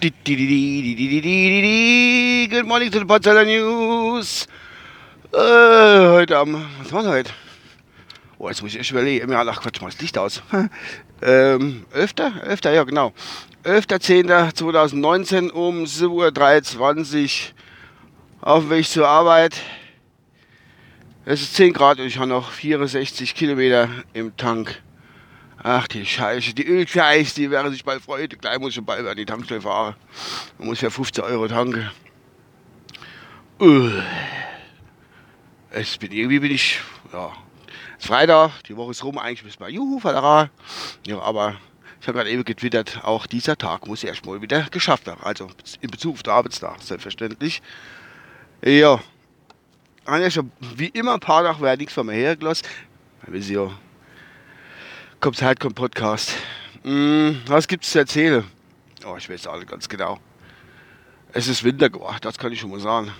Good morning to the Potsdamer News. Äh, heute am, was war heute? Oh, jetzt muss ich echt überlegen. Ja, ach Quatsch, mal das Licht aus. ähm, 11. 11. Ja, genau. 11.10.2019 um 7.23 Uhr auf dem Weg zur Arbeit. Es ist 10 Grad und ich habe noch 64 Kilometer im Tank. Ach die Scheiße, die Ölscheiße, die wäre sich bald freuen. Gleich muss ich bald an die Tankstelle fahren. Man muss ja 15 Euro tanken. Uh. Es bin, irgendwie bin ich, ja, es ist Freitag, die Woche ist rum, eigentlich bis mal Juhu, Fadera. Ja, aber ich habe gerade eben getwittert, auch dieser Tag muss erstmal wieder geschafft werden. Also in Bezug auf den Arbeitstag, selbstverständlich. Ja, wie immer ein paar Tage nichts von mir hergelassen. Weil sie ja kommt halt kommt Podcast. Hm, was es zu erzählen? Oh, ich weiß alle ganz genau. Es ist Winter geworden, das kann ich schon mal sagen.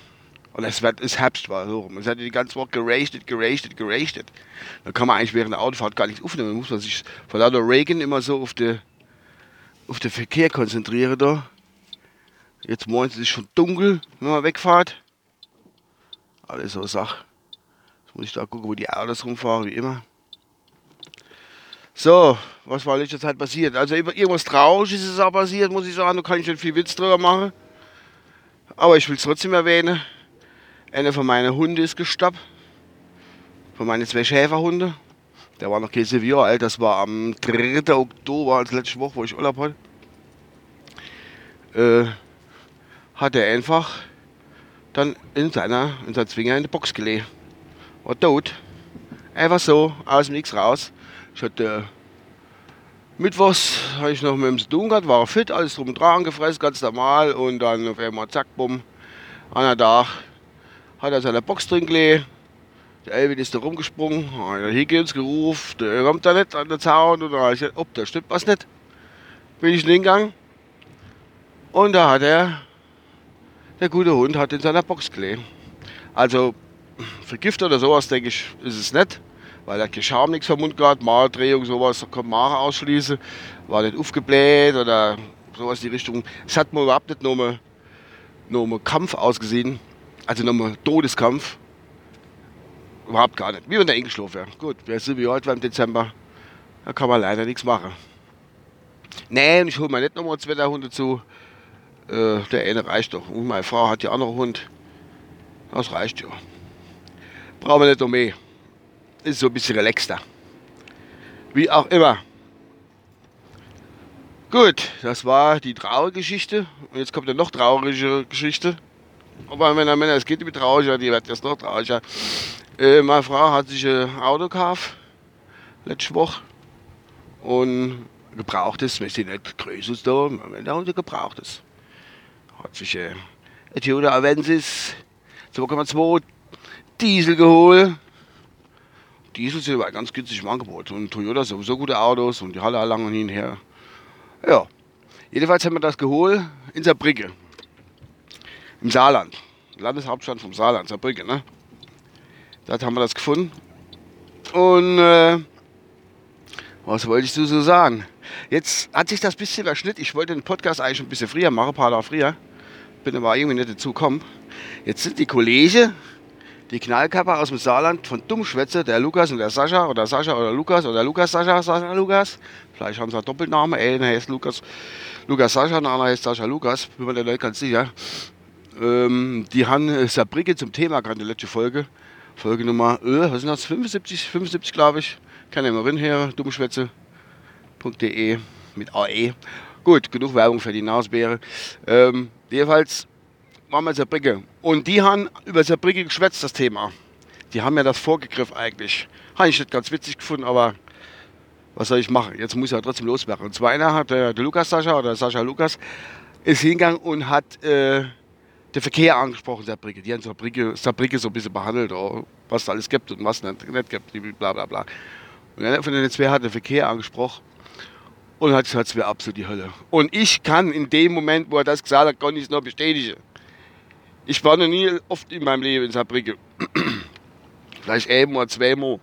Und es wird, ist Herbst war so rum. Es hat die ganze Woche gerachtet, gerachtet, gerachtet. Da kann man eigentlich während der Autofahrt gar nichts aufnehmen. Da muss man sich von lauter Reagan immer so auf den auf den Verkehr konzentrieren da. Jetzt morgens ist es schon dunkel, wenn man wegfahrt. Alles so Sache. Jetzt muss ich da gucken, wo die Autos rumfahren, wie immer. So, was war in letzter Zeit passiert? Also irgendwas Trauriges ist auch passiert, muss ich sagen. Da kann ich nicht viel Witz drüber machen. Aber ich will es trotzdem erwähnen. Einer von meinen Hunden ist gestorben. Von meinen zwei Schäferhunden. Der war noch kein Jahr alt. Das war am 3. Oktober, als letzte Woche, wo ich Urlaub hatte. Äh, hat er einfach dann in seiner, in seiner Zwinger in die Box gelegt. War tot. Einfach so, aus dem Nichts raus. Ich hatte Mittwochs habe ich noch mit ihm zu gehabt, war fit, alles drum und dran gefressen, ganz normal. Und dann auf einmal zack, bumm, an der Tag hat er seine Box drin gelegt. Der Elvin ist da rumgesprungen, hat er hier uns gerufen, der kommt da nicht an den Zaun. Und dann habe ich gesagt, ob, da stimmt was nicht. Bin ich hingegangen. Und da hat er, der gute Hund hat in seiner Box gelegt. Also, vergiftet oder sowas, denke ich, ist es nicht weil er Schaum nichts vom Mund gehabt, Mahrdrehung, sowas, kann man ausschließen, war nicht aufgebläht oder sowas in die Richtung. Es hat mir überhaupt nicht nur nur Kampf ausgesehen, also nur Todeskampf. Überhaupt gar nicht. Wie wenn der eingeschlafen wäre. Gut, wer sind wir heute im Dezember? Da kann man leider nichts machen. Nee, ich hole mir nicht nochmal zwei Hunde zu. Äh, der eine reicht doch. Und meine Frau hat ja auch noch einen Hund. Das reicht ja. Brauchen wir nicht noch mehr ist so ein bisschen relaxter. Wie auch immer. Gut, das war die traurige Geschichte. Und jetzt kommt eine noch traurige Geschichte. Aber Männer, Männer, es geht nicht trauriger, die wird jetzt noch trauriger. Äh, meine Frau hat sich ein Auto gekauft, letzte Woche. Und gebrauchtes, wir sind nicht größeres da, wir haben gebrauchtes. Hat sich äh, ein Toyota Avensis 2,2 Diesel geholt Diesel sind aber ganz günstig im Angebot. Und Toyota sowieso gute Autos und die Halle lang und hin und her. Ja. Jedenfalls haben wir das geholt in Saarbrücke. Im Saarland. Landeshauptstadt vom Saarland, Saarbrücke, ne? Dort haben wir das gefunden. Und äh, was wollte ich so sagen? Jetzt hat sich das ein bisschen verschnitten. Ich wollte den Podcast eigentlich ein bisschen früher machen, ein paar Tage früher. Bin aber irgendwie nicht dazu gekommen. Jetzt sind die Kollegen die Knallkappe aus dem Saarland von Dummschwätze, der Lukas und der Sascha oder Sascha oder Lukas oder Lukas Sascha, Sascha Lukas. Vielleicht haben sie einen Doppelnamen. Einer heißt Lukas, Lukas Sascha, der andere heißt Sascha Lukas. Bin mir nicht ganz sicher. Ähm, die haben Saarbrücke zum Thema gerade in der letzten Folge. Folge Nummer, äh, was sind das? 75, 75 glaube ich. Kann ich mal her, dummschwätze.de mit AE. Gut, genug Werbung für die Nasbeere. Ähm, jedenfalls waren wir in Saarbrücke. Und die haben über Saarbrücke geschwätzt, das Thema. Die haben ja das vorgegriffen eigentlich. Habe ich nicht ganz witzig gefunden, aber was soll ich machen? Jetzt muss ich ja trotzdem loswerden. Und zwar einer hat der, der Lukas Sascha oder Sascha Lukas ist hingegangen und hat äh, den Verkehr angesprochen, Saarbrücke. Die haben Saarbrücke, Saarbrücke so ein bisschen behandelt, oh, was es alles gibt und was nicht, nicht gibt, bla bla bla. Und einer von den zwei hat den Verkehr angesprochen und hat gesagt, es wäre absolut die Hölle. Und ich kann in dem Moment, wo er das gesagt hat, kann ich noch bestätigen. Ich war noch nie oft in meinem Leben in Saarbrücke. Vielleicht einmal, zweimal.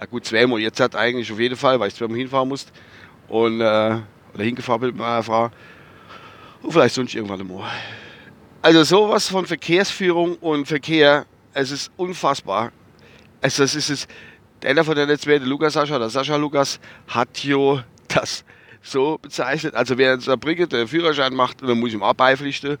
Ja gut, zweimal. Jetzt hat eigentlich auf jeden Fall, weil ich zweimal hinfahren musste. Und, äh, oder hingefahren bin mit meiner Frau. Und vielleicht sonst irgendwann mal. Also sowas von Verkehrsführung und Verkehr, es ist unfassbar. Also es ist es, einer von den letzten, der Lukas Sascha, der Sascha Lukas, hat jo das so bezeichnet. Also wer in Saarbrücken den Führerschein macht, dann muss ich ihm auch beipflichten.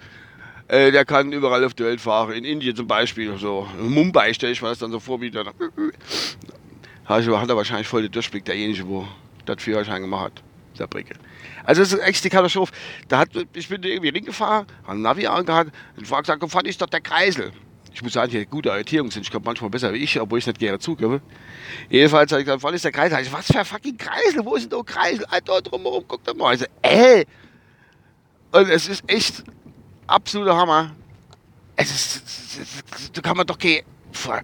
Äh, der kann überall auf der Welt fahren. In Indien zum Beispiel, so in Mumbai stelle ich mir das dann so vor, wie der hat er wahrscheinlich voll den Durchblick, derjenige, wo das Führerschein gemacht hat. Saarbrücken. Also das ist echt die Katastrophe. Da hat, ich bin irgendwie hingefahren, habe einen Navi angehabt und war gesagt, fand ich doch der Kreisel. Ich muss sagen, die gute Orientierung sind. Ich glaube manchmal besser wie ich, obwohl ich nicht gerne zugebe. Jedenfalls habe ich gesagt, wann ist der Kreisel? Ich, was für ein fucking Kreisel? Wo ist denn der Kreisel? Alter, drumherum, guck doch mal. Ich so, ey! Und es ist echt absoluter Hammer. Es ist, da kann man doch gehen.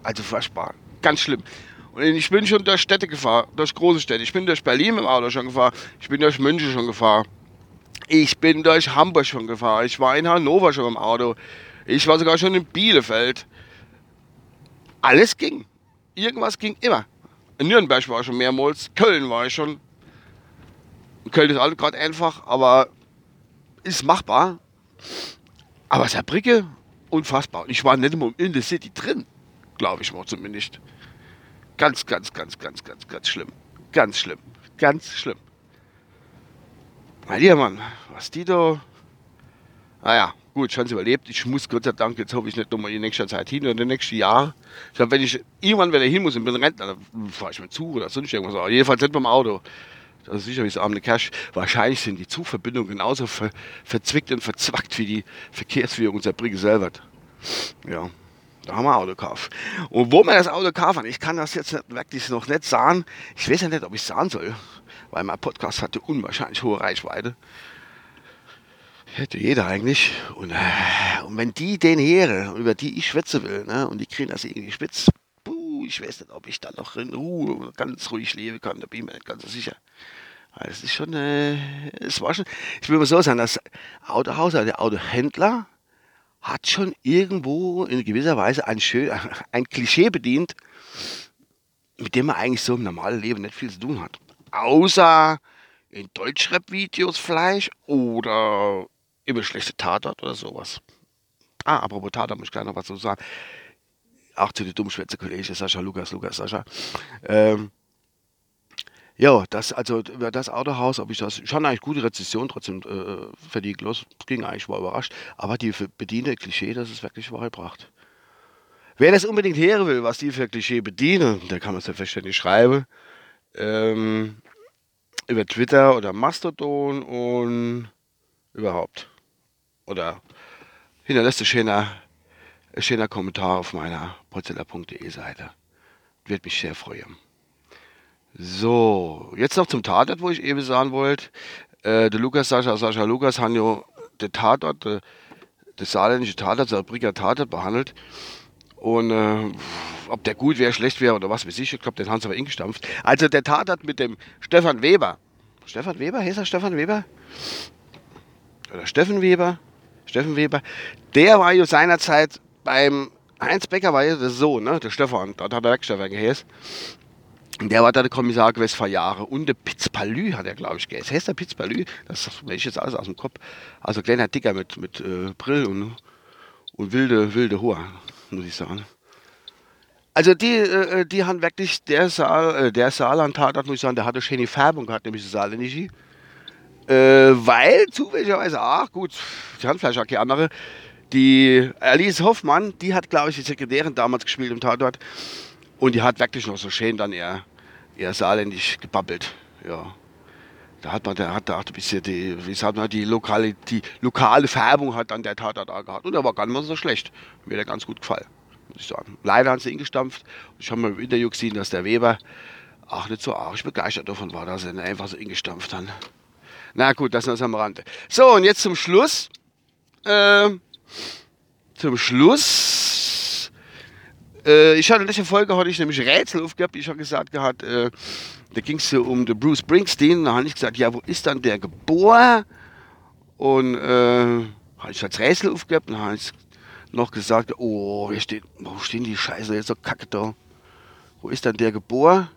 Also furchtbar. Ganz schlimm. Und ich bin schon durch Städte gefahren, durch große Städte. Ich bin durch Berlin im Auto schon gefahren. Ich bin durch München schon gefahren. Ich bin durch Hamburg schon gefahren. Ich war in Hannover schon im Auto. Ich war sogar schon in Bielefeld. Alles ging. Irgendwas ging immer. In Nürnberg war ich schon mehrmals. Köln war ich schon. Köln ist alles gerade einfach, aber ist machbar. Aber Saarbrücke, unfassbar. ich war nicht immer in der City drin. Glaube ich mal zumindest. Ganz, ganz, ganz, ganz, ganz, ganz schlimm. Ganz schlimm. Ganz schlimm. Mein lieber Mann, was die da. Naja, gut, schon überlebt. Ich muss Gott sei Dank, jetzt hoffe ich nicht nochmal in nächster Zeit hin oder in den Jahren. Ich glaube, wenn ich irgendwann wieder hin muss und bin Rentner, dann fahre ich mit Zug oder sonst irgendwas. Aber jedenfalls nicht mit dem Auto. Das ist sicher wie so arme Cash. Wahrscheinlich sind die Zugverbindungen genauso ver verzwickt und verzwackt wie die Verkehrsführung Brigge selber. Ja. Da haben wir Auto gekauft. Und wo wir das Auto kaufen, ich kann das jetzt wirklich noch nicht sagen. Ich weiß ja nicht, ob ich sagen soll, weil mein Podcast hatte unwahrscheinlich hohe Reichweite. Hätte jeder eigentlich. Und, äh, und wenn die den Heere, über die ich schwätzen will, ne, und die kriegen das irgendwie spitz, ich weiß nicht, ob ich da noch in Ruhe ganz ruhig leben kann, da bin ich mir nicht ganz so sicher. Es ist schon, äh, es war schon, ich will mal so sagen, das Autohaus, der Autohändler, hat schon irgendwo in gewisser Weise ein, schön, ein Klischee bedient, mit dem man eigentlich so im normalen Leben nicht viel zu tun hat. Außer in Deutschrap-Videos vielleicht oder über schlechte Tatort oder sowas. Ah, apropos Tatort, muss ich gleich noch was zu sagen. Auch zu den Dummschwätze-Kollegen, Sascha, Lukas, Lukas, Sascha. Ähm, ja, das, also das Autohaus, ob ich das, schon eigentlich gute Rezession trotzdem äh, verdient los. Ging eigentlich, war überrascht. Aber die bediente Klischee, das ist wirklich wahrgebracht. Wer das unbedingt hören will, was die für Klischee bedienen, der kann man selbstverständlich schreiben. Ähm, über Twitter oder Mastodon und überhaupt. Oder hinterlässt ein schöner, ein schöner Kommentar auf meiner potzeller.de Seite. Wird mich sehr freuen. So, jetzt noch zum Tatort, wo ich eben sagen wollte. Äh, der Lukas Sascha, Sascha Lukas haben ja den Tatort, der, der saarländische Tatort, der Brigger Tatort behandelt. Und äh, ob der gut wäre, schlecht wäre oder was weiß ich, ich glaube, den haben sie aber ingestampft. Also der Tatort mit dem Stefan Weber. Stefan Weber, heißt er Stefan Weber? Oder Steffen Weber? Steffen Weber. Der war ja seinerzeit beim Heinz Becker, war ja der Sohn, ne? der Stefan, dort hat er Werkstefan geheißen. Der war da der Kommissar gewesen vor Jahren. Und der Pitzpalü hat er, glaube ich, geheißen. Heißt der Pitzpalü? Das weiß ich jetzt alles aus dem Kopf. Also kleiner Dicker mit, mit äh, Brill und, und wilde, wilde Hoher, muss ich sagen. Also die, äh, die haben wirklich, der Saal, äh, der Saarland-Tatort, muss ich sagen, der hatte schöne Färbung gehabt, nämlich das Saarländische. Äh, weil zufälligerweise, ach gut, die haben vielleicht auch keine andere, die Alice Hoffmann, die hat, glaube ich, die Sekretärin damals gespielt im Tatort. Und die hat wirklich noch so schön dann eher, eher saarländisch gebabbelt. Ja. Da hat man, der hat da ein bisschen die, wie sagt man, die lokale, die lokale Färbung hat dann der Tatort da gehabt. Und der war gar nicht mal so schlecht. Mir hat ganz gut gefallen, muss ich sagen. Leider haben sie ihn gestampft. Ich habe mal im Interview gesehen, dass der Weber auch nicht so arg begeistert davon war, dass er ihn einfach so ingestampft hat. Na gut, das ist am Rande. So, und jetzt zum Schluss. Äh, zum Schluss äh, ich hatte in letzter Folge hatte ich nämlich Rätsel aufgehabt. Ich habe gesagt gehabt, äh, da ging es um den Bruce Springsteen. Da habe ich gesagt, ja, wo ist dann der geboren? Und äh, habe ich als Rätsel aufgehabt. Dann habe ich noch gesagt, oh, hier steht, wo stehen die Scheiße jetzt so kacke da? Wo ist dann der geboren?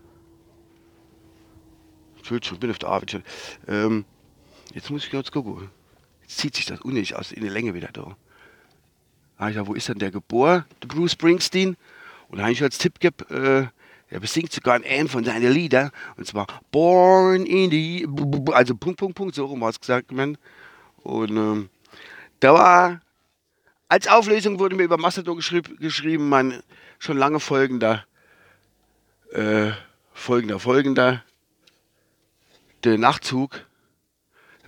Entschuldigung, ich bin auf der Arbeit. Ähm, jetzt muss ich kurz gucken. zieht sich das unnötig aus, in die Länge wieder da. Habe ich gesagt, wo ist denn der geboren, der Bruce Springsteen? Und da habe ich als Tipp gegeben, äh, er besingt sogar in einem von seinen Liedern, und zwar Born in the, also Punkt, Punkt, Punkt, so rum war es gesagt, man. Und ähm, da war, als Auflösung wurde mir über Mastodon geschrieb, geschrieben, mein schon lange folgender, äh, folgender, folgender, der Nachtzug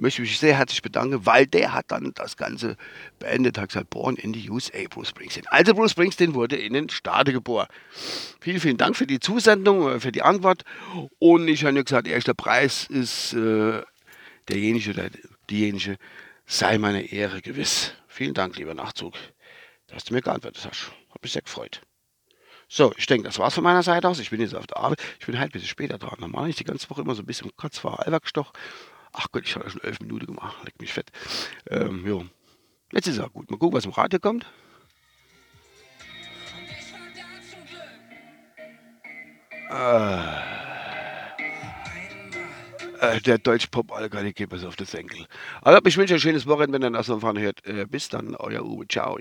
möchte ich mich sehr herzlich bedanken, weil der hat dann das Ganze beendet, hat gesagt, born in the USA, Bruce Springsteen. Also Bruce Springsteen wurde in den Stade geboren. Vielen, vielen Dank für die Zusendung, äh, für die Antwort. Und ich habe gesagt, erster Preis ist äh, derjenige oder diejenige, sei meine Ehre gewiss. Vielen Dank, lieber Nachzug, dass du mir geantwortet hast. Hat mich sehr gefreut. So, ich denke, das war's von meiner Seite aus. Ich bin jetzt auf der Arbeit. Ich bin halt ein bisschen später dran. Normal ich die ganze Woche immer so ein bisschen kurz vor Halbwerkstoch. Ach Gott, ich habe ja schon elf Minuten gemacht. Leck mich fett. Ähm, jo. Jetzt ist er gut. Mal gucken, was im Radio kommt. Äh, äh, der Deutsch-Pop-Alkohol, ich gebe es auf den Senkel. Also, ich wünsche ein schönes Wochenende, wenn ihr das noch hört. Äh, bis dann, euer Uwe. Ciao.